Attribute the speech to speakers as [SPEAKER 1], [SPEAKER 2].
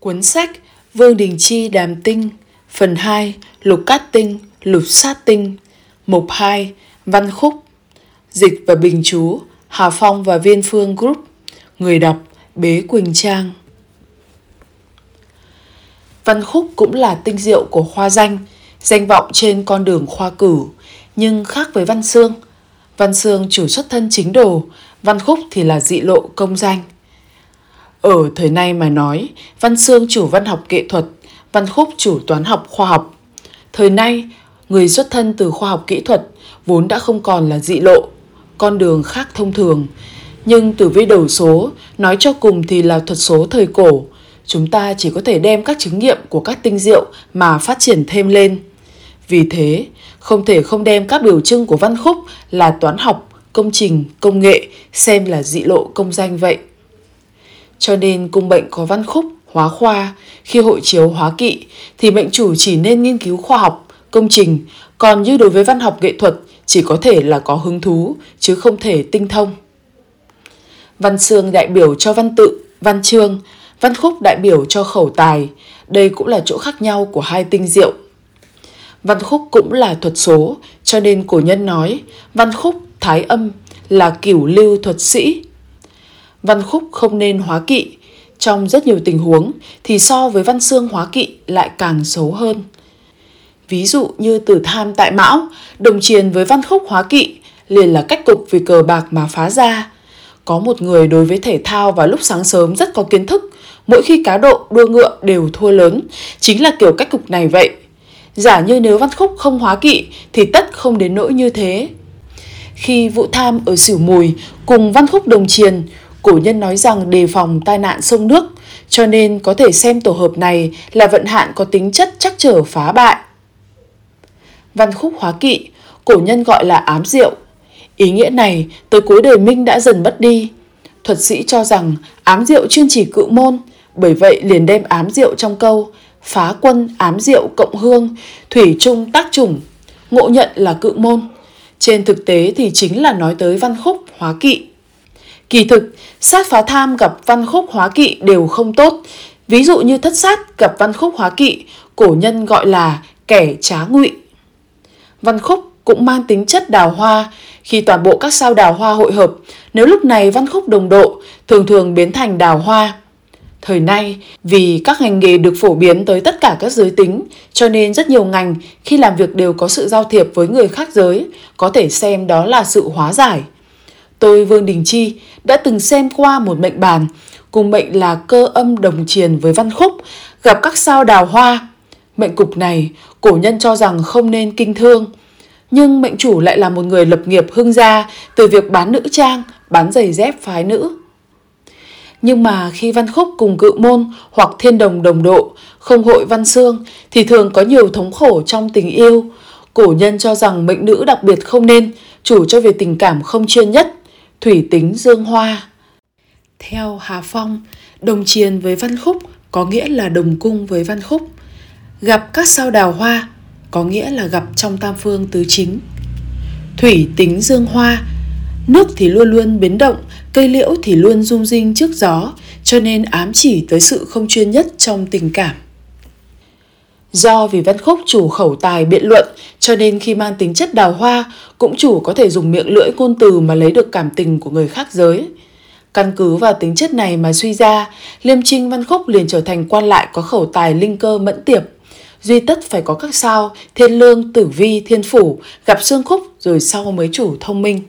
[SPEAKER 1] Cuốn sách Vương Đình Chi Đàm Tinh, Phần 2 Lục Cát Tinh, Lục Sát Tinh, Mục 2 Văn Khúc, Dịch và Bình Chú, Hà Phong và Viên Phương Group, Người đọc, Bế Quỳnh Trang. Văn Khúc cũng là tinh diệu của khoa danh Danh vọng trên con đường khoa cử Nhưng khác với Văn Xương Văn Xương chủ xuất thân chính đồ, Văn Khúc thì là dị lộ công danh ở thời nay mà nói, Văn Xương chủ văn học nghệ thuật, Văn Khúc chủ toán học khoa học. Thời nay, người xuất thân từ khoa học kỹ thuật vốn đã không còn là dị lộ, con đường khác thông thường. Nhưng từ với đầu số, nói cho cùng thì là thuật số thời cổ, chúng ta chỉ có thể đem các chứng nghiệm của các tinh diệu mà phát triển thêm lên. Vì thế, không thể không đem các biểu trưng của văn khúc là toán học, công trình, công nghệ xem là dị lộ công danh vậy. Cho nên cung bệnh có văn khúc, hóa khoa, khi hội chiếu hóa kỵ thì bệnh chủ chỉ nên nghiên cứu khoa học, công trình, còn như đối với văn học nghệ thuật chỉ có thể là có hứng thú chứ không thể tinh thông. Văn xương đại biểu cho văn tự, văn chương, văn khúc đại biểu cho khẩu tài, đây cũng là chỗ khác nhau của hai tinh diệu. Văn khúc cũng là thuật số, cho nên cổ nhân nói văn khúc thái âm là cửu lưu thuật sĩ, văn khúc không nên hóa kỵ. Trong rất nhiều tình huống thì so với văn xương hóa kỵ lại càng xấu hơn. Ví dụ như tử tham tại mão, đồng chiền với văn khúc hóa kỵ liền là cách cục vì cờ bạc mà phá ra. Có một người đối với thể thao vào lúc sáng sớm rất có kiến thức, mỗi khi cá độ, đua ngựa đều thua lớn, chính là kiểu cách cục này vậy. Giả như nếu văn khúc không hóa kỵ thì tất không đến nỗi như thế. Khi vụ tham ở xỉu mùi cùng văn khúc đồng chiền, Cổ nhân nói rằng đề phòng tai nạn sông nước, cho nên có thể xem tổ hợp này là vận hạn có tính chất chắc trở phá bại. Văn khúc hóa kỵ, cổ nhân gọi là ám diệu. Ý nghĩa này tới cuối đời Minh đã dần mất đi. Thuật sĩ cho rằng ám diệu chuyên chỉ cự môn, bởi vậy liền đem ám diệu trong câu phá quân ám diệu cộng hương, thủy trung tác chủng, ngộ nhận là cự môn. Trên thực tế thì chính là nói tới văn khúc hóa kỵ. Kỳ thực, sát phá tham gặp văn khúc hóa kỵ đều không tốt. Ví dụ như thất sát gặp văn khúc hóa kỵ, cổ nhân gọi là kẻ trá ngụy. Văn khúc cũng mang tính chất đào hoa, khi toàn bộ các sao đào hoa hội hợp, nếu lúc này văn khúc đồng độ, thường thường biến thành đào hoa. Thời nay, vì các ngành nghề được phổ biến tới tất cả các giới tính, cho nên rất nhiều ngành khi làm việc đều có sự giao thiệp với người khác giới, có thể xem đó là sự hóa giải. Tôi Vương Đình Chi đã từng xem qua một mệnh bàn cùng mệnh là cơ âm đồng triền với văn khúc gặp các sao đào hoa. Mệnh cục này cổ nhân cho rằng không nên kinh thương nhưng mệnh chủ lại là một người lập nghiệp hưng gia từ việc bán nữ trang, bán giày dép phái nữ. Nhưng mà khi văn khúc cùng cự môn hoặc thiên đồng đồng độ, không hội văn xương thì thường có nhiều thống khổ trong tình yêu. Cổ nhân cho rằng mệnh nữ đặc biệt không nên, chủ cho việc tình cảm không chuyên nhất, thủy tính dương hoa. Theo Hà Phong, đồng triền với văn khúc có nghĩa là đồng cung với văn khúc. Gặp các sao đào hoa có nghĩa là gặp trong tam phương tứ chính. Thủy tính dương hoa, nước thì luôn luôn biến động, cây liễu thì luôn rung rinh trước gió, cho nên ám chỉ tới sự không chuyên nhất trong tình cảm. Do vì văn khúc chủ khẩu tài biện luận cho nên khi mang tính chất đào hoa cũng chủ có thể dùng miệng lưỡi ngôn từ mà lấy được cảm tình của người khác giới. Căn cứ vào tính chất này mà suy ra, Liêm Trinh Văn Khúc liền trở thành quan lại có khẩu tài linh cơ mẫn tiệp. Duy tất phải có các sao, thiên lương, tử vi, thiên phủ, gặp xương khúc rồi sau mới chủ thông minh.